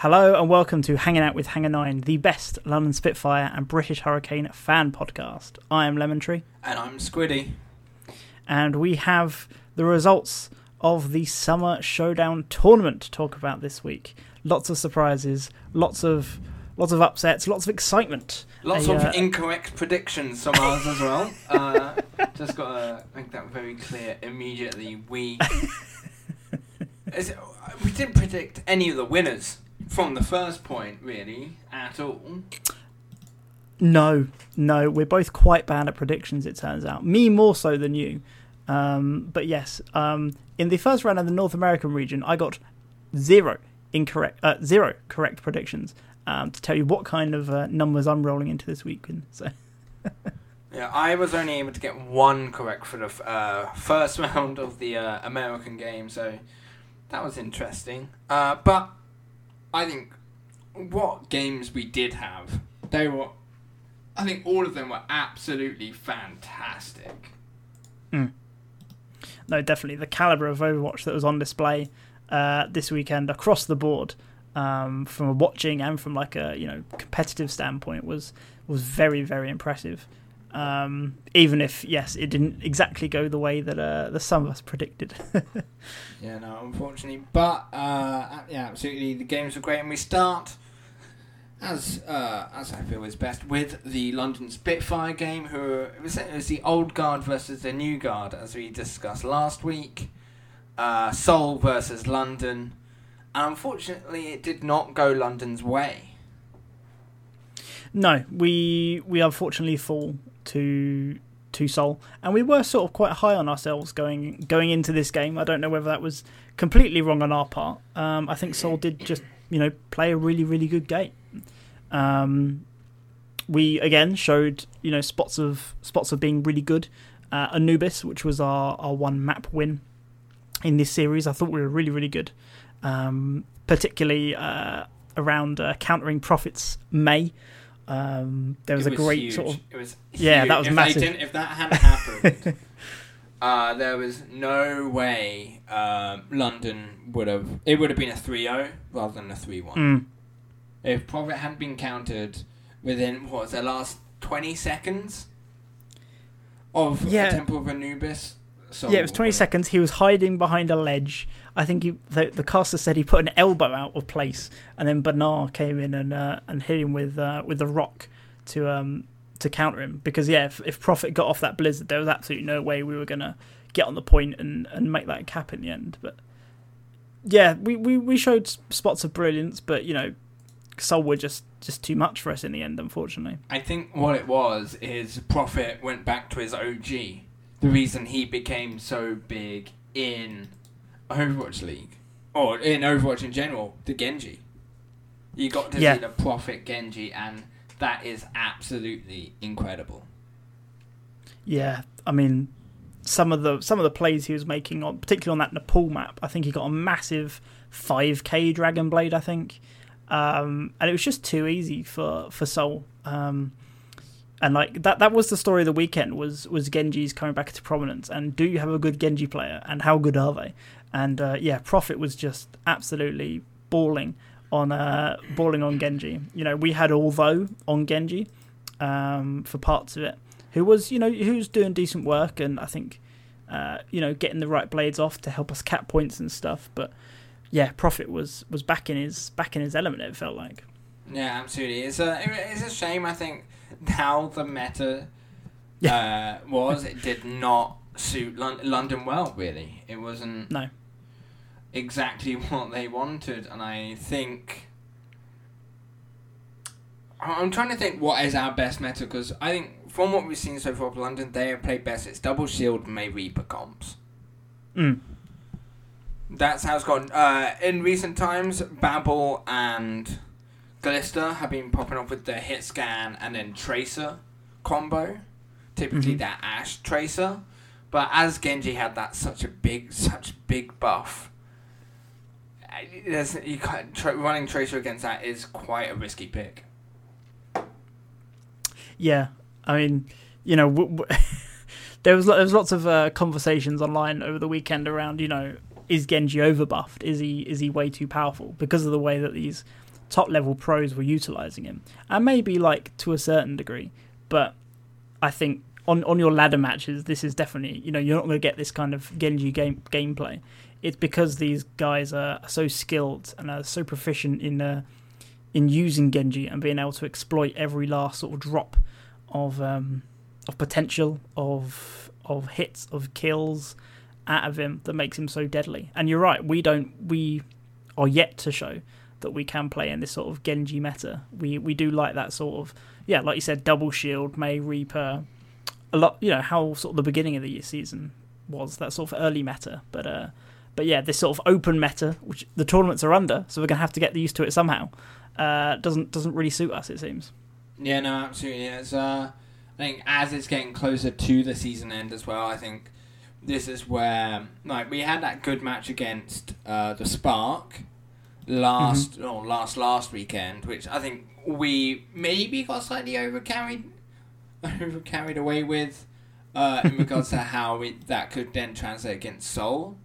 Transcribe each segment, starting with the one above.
Hello and welcome to Hanging Out with Hanger 9, the best London Spitfire and British Hurricane fan podcast. I am Lemon Tree. And I'm Squiddy. And we have the results of the Summer Showdown tournament to talk about this week. Lots of surprises, lots of lots of upsets, lots of excitement. Lots a, of uh, incorrect predictions from ours as well. Uh, just got to make that very clear immediately. We we didn't predict any of the winners from the first point, really, at all. No, no, we're both quite bad at predictions. It turns out, me more so than you. Um, but yes, um, in the first round of the North American region, I got zero incorrect, uh, zero correct predictions um, to tell you what kind of uh, numbers I'm rolling into this week. So. yeah, I was only able to get one correct for the uh, first round of the uh, American game, so that was interesting. Uh, but I think what games we did have, they were, I think all of them were absolutely fantastic. Mm. No, definitely the caliber of Overwatch that was on display uh, this weekend across the board, um, from watching and from like a you know competitive standpoint, was was very very impressive. Um, even if yes, it didn't exactly go the way that uh, the some of us predicted. yeah, no, unfortunately, but uh, yeah, absolutely, the games were great, and we start as uh, as I feel is best with the London Spitfire game. Who it was, it was the old guard versus the new guard, as we discussed last week. Uh, Seoul versus London, and unfortunately, it did not go London's way. No, we we unfortunately fall to to Seoul, and we were sort of quite high on ourselves going going into this game. I don't know whether that was completely wrong on our part. Um, I think Seoul did just you know play a really really good game. Um, we again showed you know spots of spots of being really good. Uh, Anubis, which was our, our one map win in this series, I thought we were really really good, um, particularly uh, around uh, countering Profit's Mei. Um, there was, was a great huge. sort of it was yeah, that was if massive. if that hadn't happened, uh, there was no way uh, London would have. It would have been a 3-0 rather than a 3-1. Mm. If Profit hadn't been countered within what was the last twenty seconds of Yeah. the Temple of Anubis. So Yeah, it was 20 seconds. He was hiding behind a ledge. I think he, the, the caster said he put an elbow out of place, and then Bernard came in and uh, and hit him with uh, with the rock to um to counter him. Because yeah, if, if Profit got off that blizzard, there was absolutely no way we were gonna get on the point and, and make that cap in the end. But yeah, we, we, we showed spots of brilliance, but you know, Seoul were just just too much for us in the end, unfortunately. I think what it was is Profit went back to his OG. The reason he became so big in Overwatch League, or in Overwatch in general, the Genji. You got to Yeah. see the Profit Genji, and that is absolutely incredible. Yeah, I mean, some of the some of the plays he was making on, particularly on that Nepal map, I think he got a massive 5k Dragon Blade, I think, um, and it was just too easy for for Seoul. Um, and like that, that was the story of the weekend was was Genji's coming back into prominence. And do you have a good Genji player? And how good are they? And uh, yeah, Profit was just absolutely bawling on uh, balling on Genji. You know, we had Although on Genji um, for parts of it, who was you know who's doing decent work, and I think uh, you know getting the right blades off to help us cap points and stuff. But yeah, Profit was was back in his back in his element. It felt like. Yeah, absolutely. It's a it's a shame. I think how the meta uh, was, it did not suit Lon- London well. Really, it wasn't No. exactly what they wanted, and I think I'm trying to think what is our best meta because I think from what we've seen so far of London, they have played best. It's double shield, Mei Reaper comps. Mm. That's how it's gone. Uh, in recent times, Babel and Glister have been popping up with the hit scan and then tracer combo. Typically, Mhm. that Ashe tracer. But as Genji had that such a big, such big buff, there's, you can't, tra- running tracer against that is quite a risky pick. Yeah, I mean, you know, w- w- there was lo- there was lots of uh, conversations online over the weekend around, you know, is Genji overbuffed? Is he is he way too powerful because of the way that these top level pros were utilizing him, and maybe like to a certain degree. But I think on on your ladder matches, this is definitely you know you're not going to get this kind of Genji game gameplay. It's because these guys are so skilled and are so proficient in uh, in using Genji and being able to exploit every last sort of drop of um, of potential of of hits of kills out of him that makes him so deadly. And you're right, we don't we are yet to show that we can play in this sort of Genji meta. We we do like that sort of yeah, like you said, double shield, Mei Reaper, a lot. You know how sort of the beginning of the season was that sort of early meta, but uh, but yeah, this sort of open meta, which the tournaments are under, so we're gonna have to get used to it somehow. Uh, doesn't doesn't really suit us, it seems. Yeah, no, absolutely. It's uh, I think as it's getting closer to the season end as well, I think this is where like we had that good match against uh, the Spark last mm-hmm. or last last weekend, which I think we maybe got slightly over carried over carried away with uh, in regards to how it, that could then translate against Seoul.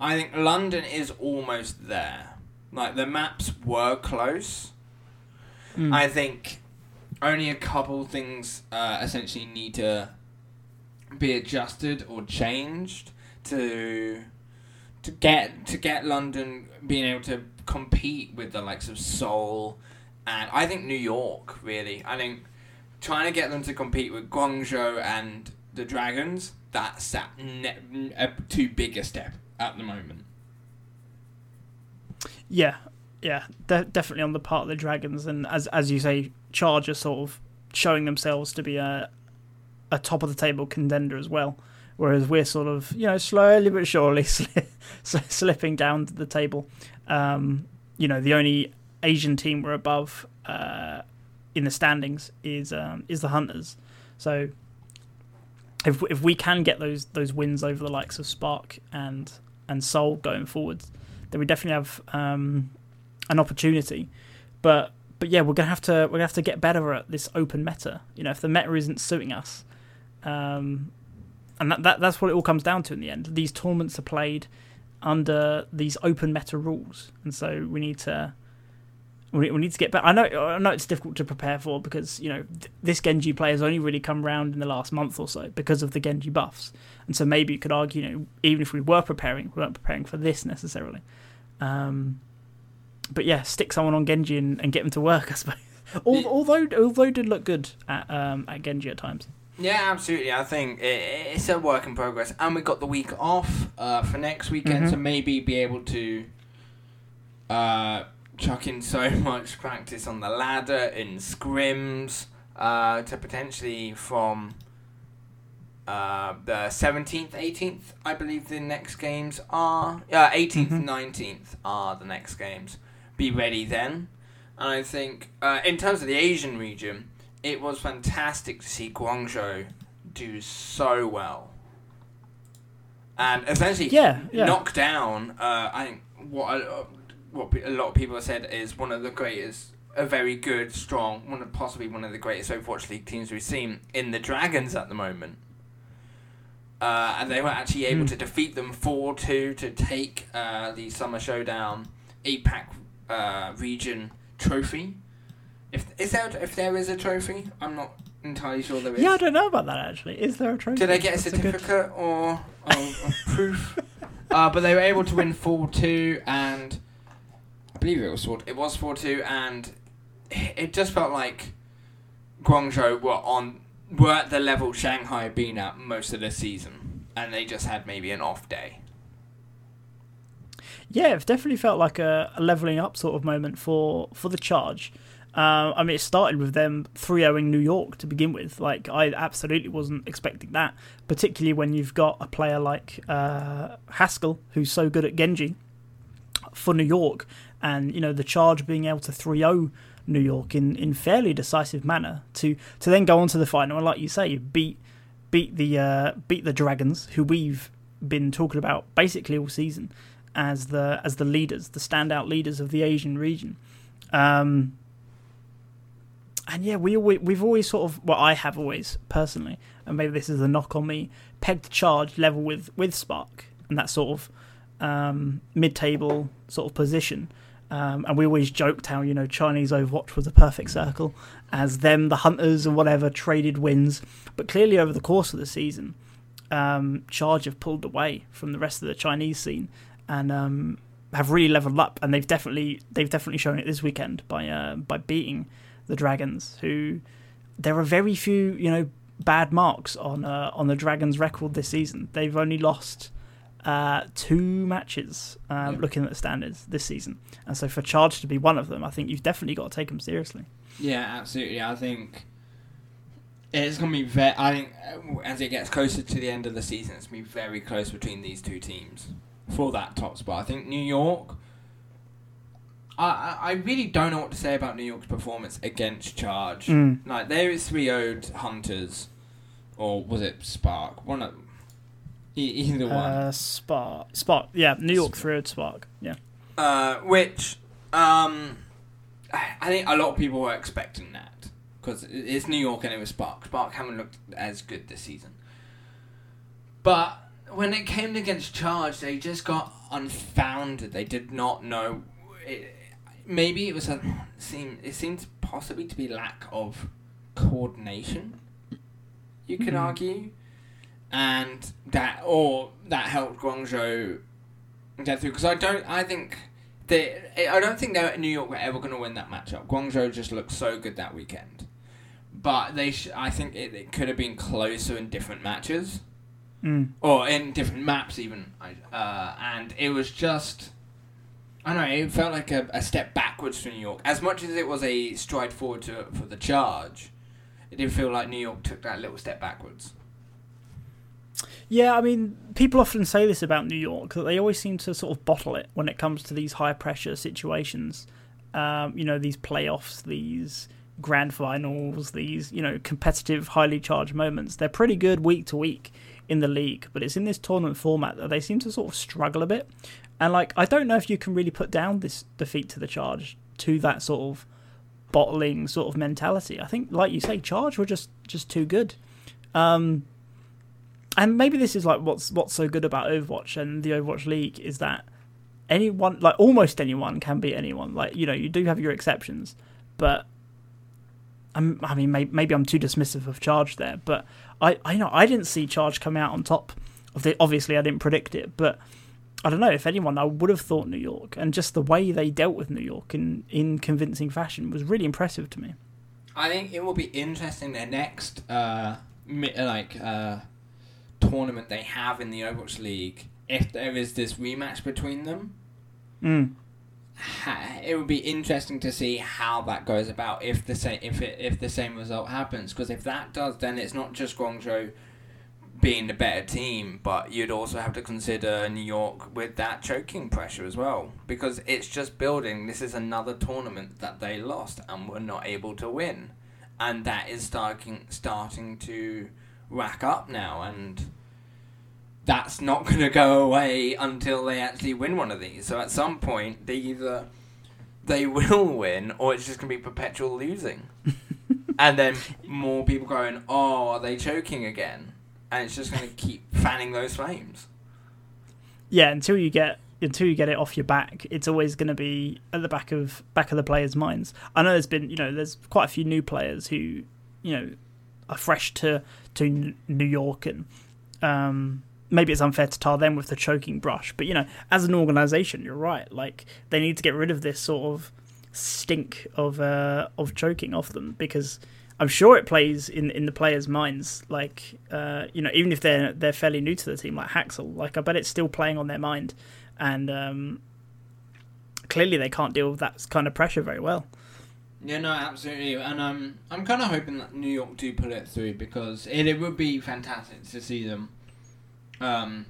I think London is almost there. Like the maps were close. Mm. I think only a couple things uh, essentially need to be adjusted or changed to to get to get London being able to compete with the likes of Seoul and I think New York really. I think trying to get them to compete with Guangzhou and the Dragons that's that ne- a too big a step at the moment. Yeah, yeah, de- definitely on the part of the Dragons, and as as you say, Charger sort of showing themselves to be a a top of the table contender as well. Whereas we're sort of, you know, slowly but surely sli- slipping down to the table. Um, you know, the only Asian team we're above uh, in the standings is um, is the Hunters. So if if we can get those those wins over the likes of Spark and and Seoul going forward, then we definitely have um, an opportunity. But but yeah, we're gonna have to we're gonna have to get better at this open meta. You know, if the meta isn't suiting us, um, and that, that that's what it all comes down to in the end. These tournaments are played under these open meta rules, and so we need to we, we need to get better. I know I know it's difficult to prepare for because you know th- this Genji player has only really come around in the last month or so because of the Genji buffs, and so maybe you could argue, you know, even if we were preparing, we weren't preparing for this necessarily. Um, but yeah, stick someone on Genji and, and get them to work, I suppose. although although did look good at um, at Genji at times. Yeah, absolutely. I think it, it's a work in progress, and we got the week off uh, for next weekend, mm-hmm. so maybe be able to uh, chuck in so much practice on the ladder in scrims uh, to potentially from uh, the seventeenth, eighteenth, I believe the next games are. Yeah, 18th mm-hmm. nineteenth are the next games be ready then. And I think, uh, in terms of the Asian region, it was fantastic to see Guangzhou do so well. And essentially, yeah, yeah. knock down, uh, I think, what, uh, what a lot of people have said is one of the greatest, a very good, strong, one of possibly one of the greatest Overwatch League teams we've seen in the Dragons at the moment. Uh, and they were actually able mm. to defeat them 4 2 to take uh, the Summer Showdown APAC uh, region trophy. If is there if there is a trophy, I'm not entirely sure there is. Yeah, I don't know about that actually. Is there a trophy? Did they get a certificate a good... or, or, or proof? uh, but they were able to win four two, and I believe it was four. It was four two, and it just felt like Guangzhou were on were at the level Shanghai had been at most of the season, and they just had maybe an off day yeah, it definitely felt like a, a leveling up sort of moment for for the charge. Uh, I mean, it started with them 3 0ing New York to begin with. Like, I absolutely wasn't expecting that, particularly when you've got a player like uh, Haksal, who's so good at Genji for New York, and, you know, the charge being able to 3 0 New York in, in fairly decisive manner to, to then go on to the final and, like you say, beat beat the uh, beat the Dragons, who we've been talking about basically all season as the as the leaders, the standout leaders of the Asian region. Um, and yeah, we we've always sort of well, I have always personally, and maybe this is a knock on me, pegged charge level with with Spark and that sort of um, mid-table sort of position. Um, and we always joked how you know Chinese Overwatch was a perfect circle, as them the hunters and whatever traded wins. But clearly over the course of the season, um, Charge have pulled away from the rest of the Chinese scene and um, have really leveled up. And they've definitely they've definitely shown it this weekend by uh, by beating the Dragons, who there are very few you know bad marks on uh, on the Dragons' record this season. They've only lost uh, two matches um, Yeah. looking at the standards this season, and so for Charge to be one of them, I think you've definitely got to take them seriously. Yeah, absolutely. I think it's gonna be very. I think uh, as it gets closer to the end of the season, it's gonna be very close between these two teams for that top spot. I think New York. I, I really don't know what to say about New York's performance against Charge. Mm. Like there is three owed Hunters, or was it Spark? One of e- either one. Uh, Spark, Spark, yeah, New York through Spark, yeah. Uh, which um, I think a lot of people were expecting that because it's New York and it was Spark. Spark haven't looked as good this season, but when it came against Charge, they just got unfounded. They did not know. It, maybe it was a seem. It seems possibly to be lack of coordination. You could Mhm. argue, and that or that helped Guangzhou get through because I don't. I think they. I don't think that New York were ever going to win that matchup. Guangzhou just looked so good that weekend, but they. Sh- I think it, it could have been closer in different matches Mm. or in different maps even. Uh, and it was just. I know. It felt like a, a step backwards for New York. As much as it was a stride forward to, for the charge, it didn't feel like New York took that little step backwards. Yeah, I mean, people often say this about New York that they always seem to sort of bottle it when it comes to these high pressure situations. Um, you know, these playoffs, these grand finals, these you know competitive, highly charged moments. They're pretty good week to week in the league, but it's in this tournament format that they seem to sort of struggle a bit. And like, I don't know if you can really put down this defeat to the charge to that sort of bottling sort of mentality. I think, like you say, charge were just just too good. Um, and maybe this is like what's what's so good about Overwatch and the Overwatch League is that anyone, like almost anyone, can beat anyone. Like you know, you do have your exceptions, but I'm, I mean, maybe, maybe I'm too dismissive of Charge there, but I, I know I didn't see Charge come out on top of the. Obviously, I didn't predict it, but I don't know if anyone I would have thought New York, and just the way they dealt with New York in in convincing fashion was really impressive to me. I think it will be interesting the next uh, like uh, tournament they have in the Overwatch League if there is this rematch between them. Mm. it would be interesting to see how that goes about if the same if it, if the same result happens because if that does then it's not just Guangzhou being the better team but you'd also have to consider New York with that choking pressure as well because it's just building this is another tournament that they lost and were not able to win and that is starting starting to rack up now and that's not going to go away until they actually win one of these. So at some point, they either they will win or it's just going to be perpetual losing. and then more people going, "Oh, are they choking again?" And it's just going to keep fanning those flames. yeah, until you get until you get it off your back, it's always going to be at the back of back of the players' minds. I know there's been you know there's quite a few new players who you know are fresh to to New York and um, maybe it's unfair to tar them with the choking brush, but you know as an organisation, you're right. Like they need to get rid of this sort of stink of uh, of choking off them because I'm sure it plays in in the players' minds. Like uh, you know, even if they're they're fairly new to the team, like Haksal, like I bet it's still playing on their mind, and um, clearly they can't deal with that kind of pressure very well. Yeah, no, absolutely, and um, I'm kind of hoping that New York do pull it through because it, it would be fantastic to see them um,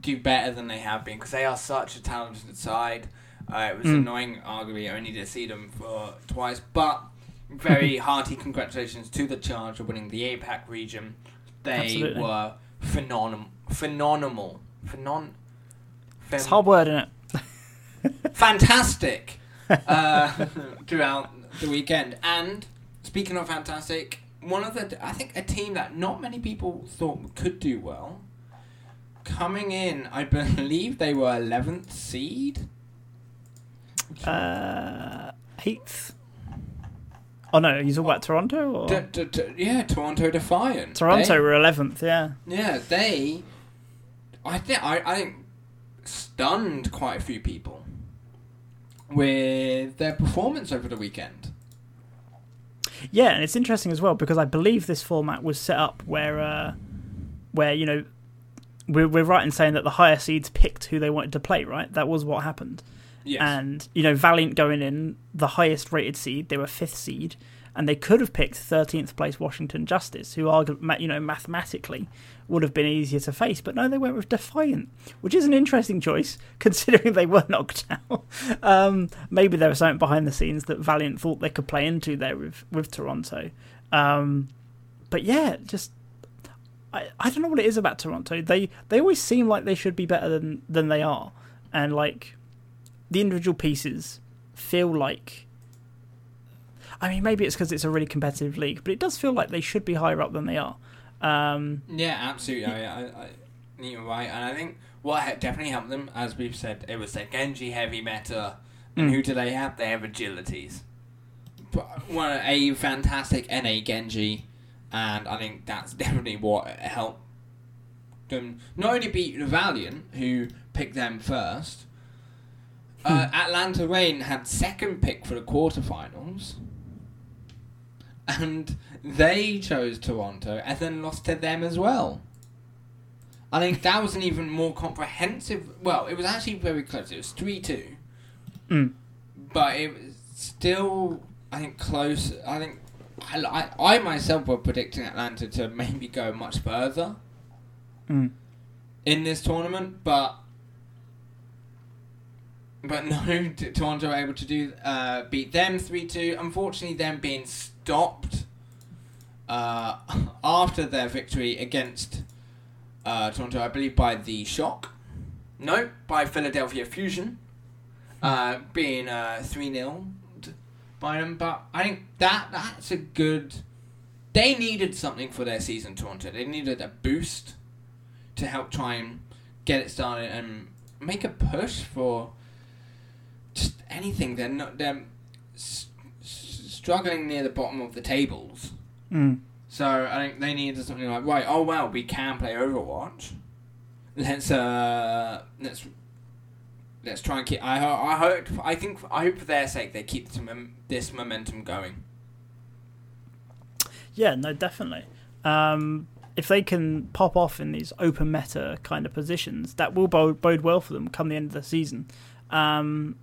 do better than they have been because they are such a talented side. Uh, it was Mm. annoying, arguably, only to see them for twice, but very hearty congratulations to the Charge for winning the APAC region. They Absolutely. were phenomenal, phenomenal, phenon, It's a hard word, isn't it? fantastic uh, throughout the weekend. And speaking of fantastic, one of the I think a team that not many people thought could do well. Coming in, I believe they were eleventh seed. Uh, eighth. Oh no, you talking about Toronto or D- d- d- yeah, Toronto Defiant. Toronto They- were eleventh? Yeah. yeah, they. I think I, I think stunned quite a few people with their performance over the weekend. Yeah, and it's interesting as well because I believe this format was set up where, uh, where you know, we're we're right in saying that the higher seeds picked who they wanted to play. Right, that was what happened. Yes. And you know, Valiant going in the highest rated seed, they were fifth seed, and they could have picked thirteenth place Washington Justice, who are you know mathematically would have been easier to face, but no, they went with Defiant, which is an interesting choice considering they were knocked out. um, maybe there was something behind the scenes that Valiant thought they could play into there with with Toronto. Um, but yeah, just. I, I don't know what it is about Toronto. They they always seem like they should be better than, than they are, and like the individual pieces feel like I mean maybe it's because it's a really competitive league, but it does feel like they should be higher up than they are. Um, Yeah, absolutely. I, I, I, you're right, and I think what ha- definitely helped them, as we've said, it was their Genji heavy meta. And Mm. who do they have? They have agilities. But One a fantastic NA Genji, and I think that's definitely what helped them not only beat the Valiant, who picked them first. Uh, Atlanta Reign had second pick for the quarterfinals, and they chose Toronto and then lost to them as well. I think that was an even more comprehensive. Well, it was actually very close. It was three two, mm, but it was still I think close. I think I, I, I myself were predicting Atlanta to maybe go much further mm. in this tournament, but but no, Toronto were able to do uh, beat them three two. Unfortunately, them being stopped uh, after their victory against uh, Toronto, I believe by the Shock. No, by Philadelphia Fusion, uh, being three 0 by them. But I think that that's a good. They needed something for their season, Toronto. They needed a boost to help try and get it started and make a push for anything. They're not they're s- s- struggling near the bottom of the tables. Mm. So I think they needed something like right. Oh well, we can play Overwatch. Let's uh let's let's try and keep. I ho- I hope I think I hope for their sake they keep this, this momentum going. Yeah, no, definitely. Um, if they can pop off in these open meta kind of positions, that will bode, bode well for them come the end of the season. Um,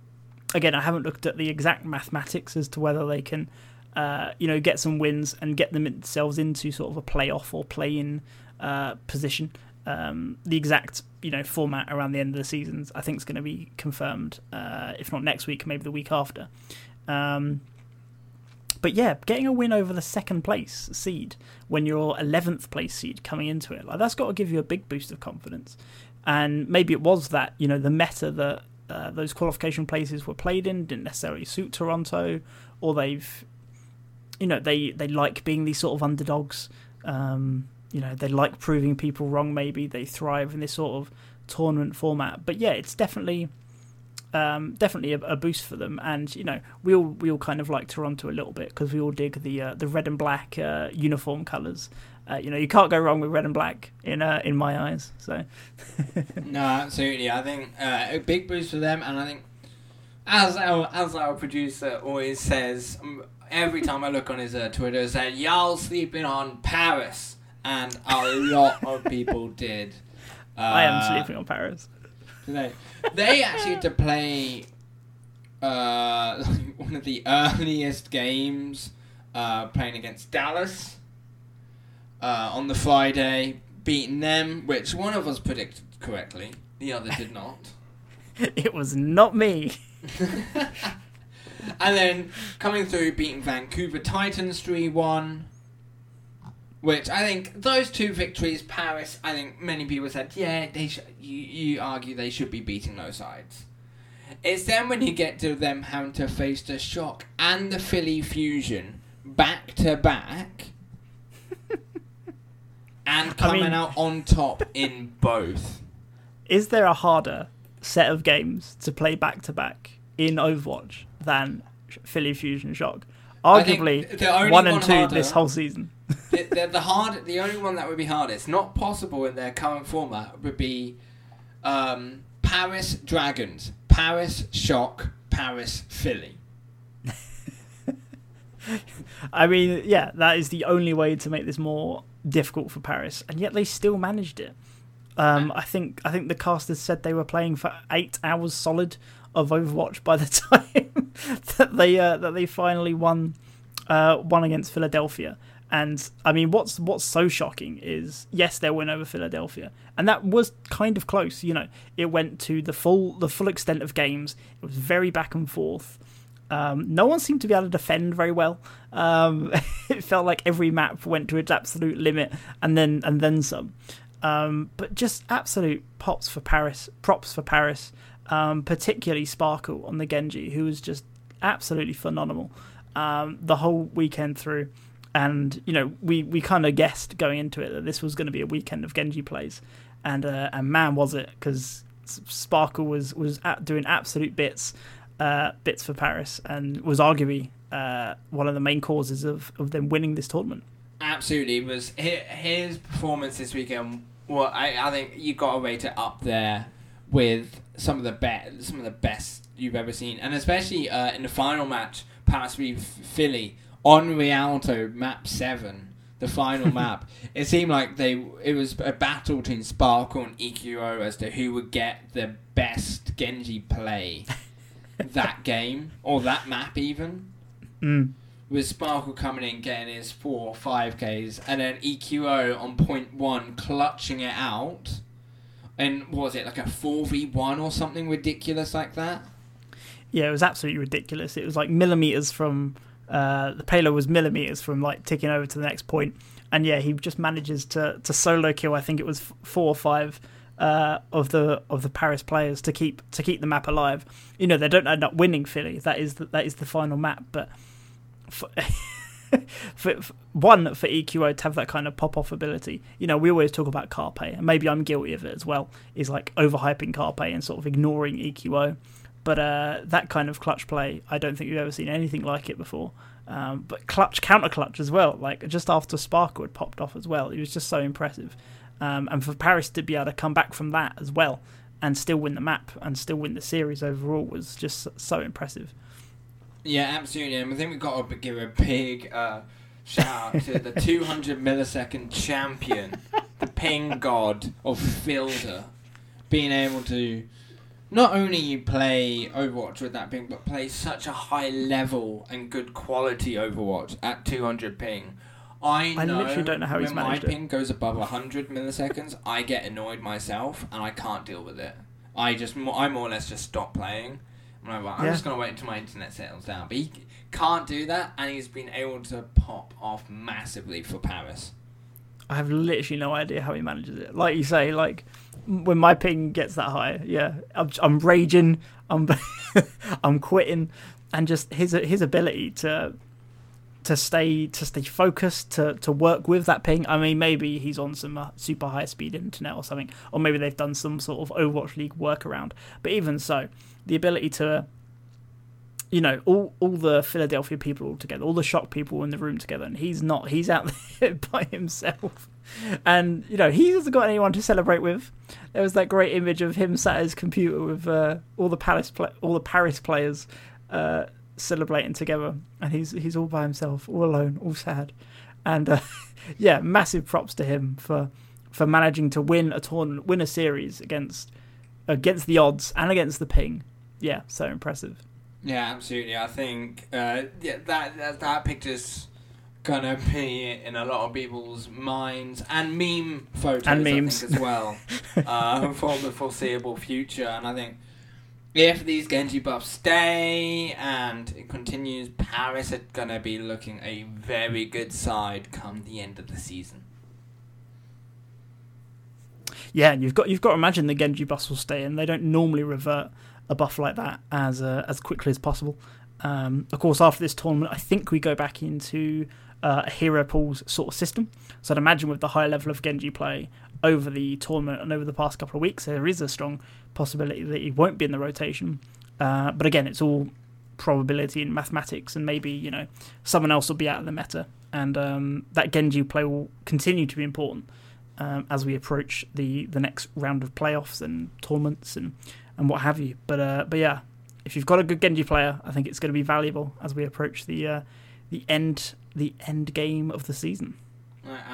again, I haven't looked at the exact mathematics as to whether they can, uh, you know, get some wins and get themselves into sort of a playoff or play-in uh, position. Um, the exact, you know, format around the end of the seasons, I think, is going to be confirmed. Uh, if not next week, maybe the week after. Um, but yeah, getting a win over the second place seed when you're 11th place seed coming into it, like that's got to give you a big boost of confidence. And maybe it was that, you know, the meta that uh, those qualification places were played in didn't necessarily suit Toronto, or they've, you know, they, they like being these sort of underdogs. Um, you know, they like proving people wrong, maybe. They thrive in this sort of tournament format. But yeah, it's definitely um, definitely a, a boost for them. And you know, we all we all kind of like Toronto a little bit because we all dig the uh, the red and black uh, uniform colours. Uh, you know, you can't go wrong with red and black in uh, in my eyes. So no, absolutely. I think uh, a big boost for them, and I think as our as our producer always says, every time I look on his uh, Twitter, it said y'all sleeping on Paris, and a lot of people did. Uh, I am sleeping on Paris. today. They actually had to play uh, one of the earliest games, uh, playing against Dallas uh, on the Friday, beating them, which one of us predicted correctly, the other did not. It was not me. and then coming through, beating Vancouver Titans 3 1. Which I think those two victories, Paris, I think many people said, yeah, they sh- you, you argue they should be beating those sides. It's then when you get to them having to face the shock and the Philly Fusion back to back and coming mean- out on top in both. Is there a harder set of games to play back to back in Overwatch than Philly Fusion Shock. Arguably one and two harder- this whole season. the, the, the hard, the only one that would be hardest, not possible in their current format, would be um, Paris Dragons, Paris Shock, Paris Philly. I mean, yeah, that is the only way to make this more difficult for Paris, and yet they still managed it. Um, I think I think the casters said they were playing for eight hours solid of Overwatch by the time that they uh, that they finally won uh, won against Philadelphia. And I mean, what's what's so shocking is yes, their win over Philadelphia, and that was kind of close. You know, it went to the full the full extent of games. It was very back and forth. Um, no one seemed to be able to defend very well. Um, it felt like every map went to its absolute limit, and then and then some. Um, but just absolute pops for Paris, props for Paris, um, particularly Sparkle on the Genji, who was just absolutely phenomenal um, the whole weekend through. And you know, we, we kind of guessed going into it that this was going to be a weekend of Genji plays, and uh, and man was it because Sparkle was was doing absolute bits, uh, bits for Paris, and was arguably uh, one of the main causes of, of them winning this tournament. Absolutely, it was his, his performance this weekend. Well, I, I think you got to rate it up there with some of the best, some of the best you've ever seen, and especially uh, in the final match, Paris v Philly on Rialto map seven, the final map. It seemed like they it was a battle between Sparkle and EQO as to who would get the best Genji play that game or that map even Mm. with Sparkle coming in, getting his four or five Ks, and then EQO on point one clutching it out. And what was it like a four v one or something ridiculous like that? Yeah, it was absolutely ridiculous. It was like millimeters from uh, the payload was millimeters from like ticking over to the next point, and yeah, he just manages to to solo kill. I think it was f- four or five uh, of the of the Paris players to keep to keep the map alive. You know, they don't end up winning Philly. That is the, that is the final map, but. For, for, for one for EQO to have that kind of pop off ability, you know, we always talk about Carpe, and maybe I'm guilty of it as well. Is like overhyping Carpe and sort of ignoring EQO but uh, that kind of clutch play, I don't think we've ever seen anything like it before. Um, but clutch, counter clutch as well. Like just after Sparkle had popped off as well, it was just so impressive. Um, and for Paris to be able to come back from that as well and still win the map and still win the series overall was just so impressive. Yeah, absolutely. And I think we've got to give a big uh, shout out to the 200 millisecond champion, the ping god of Fielder, being able to not only play Overwatch with that ping, but play such a high level and good quality Overwatch at 200 ping. I, I literally don't know how when he's my managed it. ping goes above 100 milliseconds, I get annoyed myself and I can't deal with it. I just, I more or less just stop playing. I'm like, I'm Yeah. just gonna wait until my internet settles down. But he can't do that, and he's been able to pop off massively for Paris. I have literally no idea how he manages it. Like you say, like when my ping gets that high, yeah, I'm, I'm raging, I'm I'm quitting, and just his his ability to to stay to stay focused to to work with that ping. I mean, maybe he's on some uh, super high speed internet or something, or maybe they've done some sort of Overwatch League workaround. But even so, the ability to you know all all the Philadelphia people all together, all the shock people in the room together, and he's not. He's out there by himself, and you know he hasn't got anyone to celebrate with. There was that great image of him sat at his computer with uh, all the pla- all the Paris players uh, celebrating together, and he's he's all by himself, all alone, all sad, and uh, yeah, massive props to him for for managing to win a tournament, win a series against against the odds and against the ping. Yeah, so impressive. Yeah, absolutely. I think uh, yeah, that, that that picture's gonna be in a lot of people's minds and meme photos And memes. think, as well uh, for the foreseeable future. And I think if these Genji buffs stay and it continues, Paris are gonna be looking a very good side come the end of the season. Yeah, and you've got you've got to imagine the Genji buffs will stay in. They don't normally revert a buff like that as uh, as quickly as possible. Um, of course, after this tournament, I think we go back into uh, a hero pools sort of system. So I'd imagine with the high level of Genji play over the tournament and over the past couple of weeks, there is a strong possibility that he won't be in the rotation. Uh, but again, it's all probability and mathematics, and maybe you know someone else will be out of the meta, and um, that Genji play will continue to be important um, as we approach the the next round of playoffs and tournaments and and what have you. But uh, but yeah, if you've got a good Genji player, I think it's going to be valuable as we approach the uh, the end the end game of the season.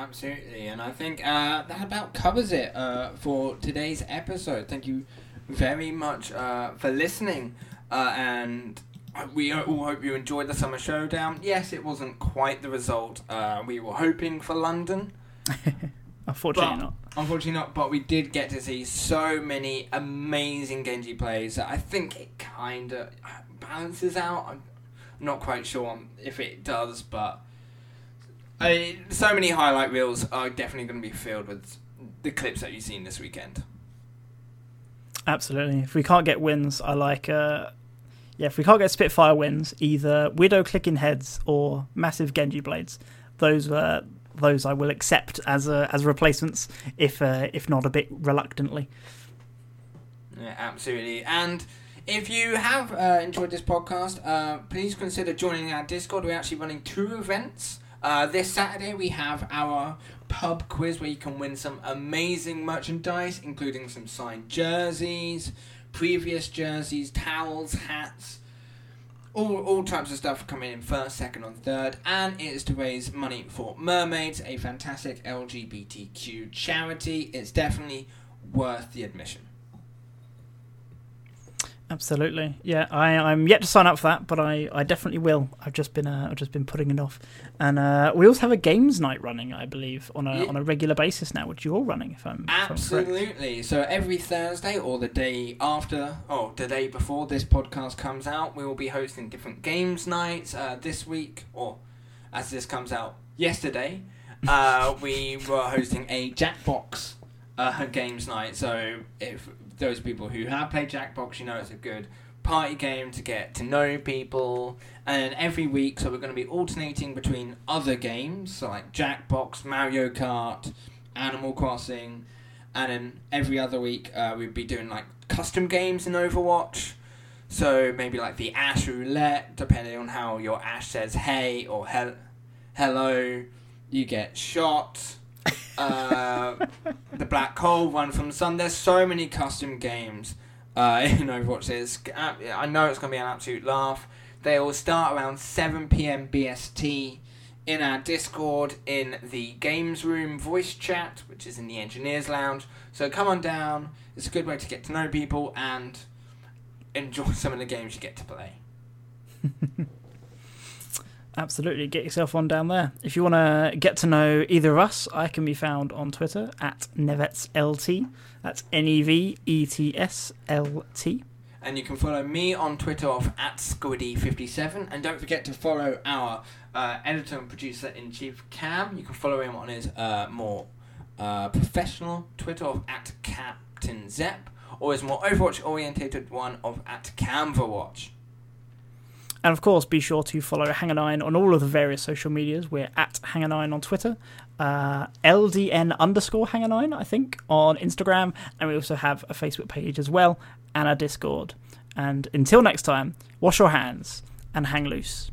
Absolutely, and I think uh, that about covers it uh, for today's episode. Thank you very much uh, for listening, uh, and we all hope you enjoyed the summer showdown. Yes, it wasn't quite the result uh, we were hoping for London. Unfortunately, not. Unfortunately, not. But we did get to see so many amazing Genji plays that I think it kind of balances out. I'm not quite sure if it does, but I, so many highlight reels are definitely going to be filled with the clips that you've seen this weekend. Absolutely. If we can't get wins, I like. Uh, yeah, if we can't get Spitfire wins, either Widow clicking heads or massive Genji blades. Those uh, those I will accept as uh, as replacements, if uh, if not a bit reluctantly. Yeah, absolutely. And if you have uh, enjoyed this podcast, uh, please consider joining our Discord. We're actually running two events. Uh, this Saturday we have our pub quiz where you can win some amazing merchandise, including some signed jerseys, previous jerseys, towels, hats, all, all types of stuff coming in first, second, and third, and it is to raise money for Mermaids, a fantastic LGBTQ charity. It's definitely worth the admission. Absolutely, yeah. I I'm yet to sign up for that, but I, I definitely will. I've just been uh, I've just been putting it off, and uh, we also have a games night running, I believe, on a Yeah. on a regular basis now, which you're running, if I'm if I'm correct. Absolutely. So every Thursday or the day after, or the day before this podcast comes out, we will be hosting different games nights. Uh, this week, or as this comes out yesterday, uh, we were hosting a Jackbox uh, games night. So if those people who have played Jackbox, you know it's a good party game to get to know people. And every week, so we're going to be alternating between other games, so like Jackbox, Mario Kart, Animal Crossing, and then every other week uh, we'd be doing like custom games in Overwatch. So maybe like the Ashe Roulette, depending on how your Ashe says hey or hel- hello, you get shot. Uh, the Black Hole one from the Sun. There's so many custom games uh, in Overwatch. There's, uh, I know it's going to be an absolute laugh. They will start around 7 p.m. BST in our Discord in the Games Room voice chat, which is in the Engineers Lounge. So come on down. It's a good way to get to know people and enjoy some of the games you get to play. Absolutely, get yourself on down there. If you want to get to know either of us, I can be found on Twitter at NevetsLT. That's N E V E T S L T. And you can follow me on Twitter of at Squiddy57. And don't forget to follow our uh, editor and producer in chief, Cam. You can follow him on his uh, more uh, professional Twitter of at Captain Zep, or his more Overwatch orientated one of at Camverwatch. And of course, be sure to follow Hang9 on all of the various social medias. We're at Hang9 on Twitter, uh, LDN underscore Hang9, I think, on Instagram. And we also have a Facebook page as well, and a Discord. And until next time, wash your hands and hang loose.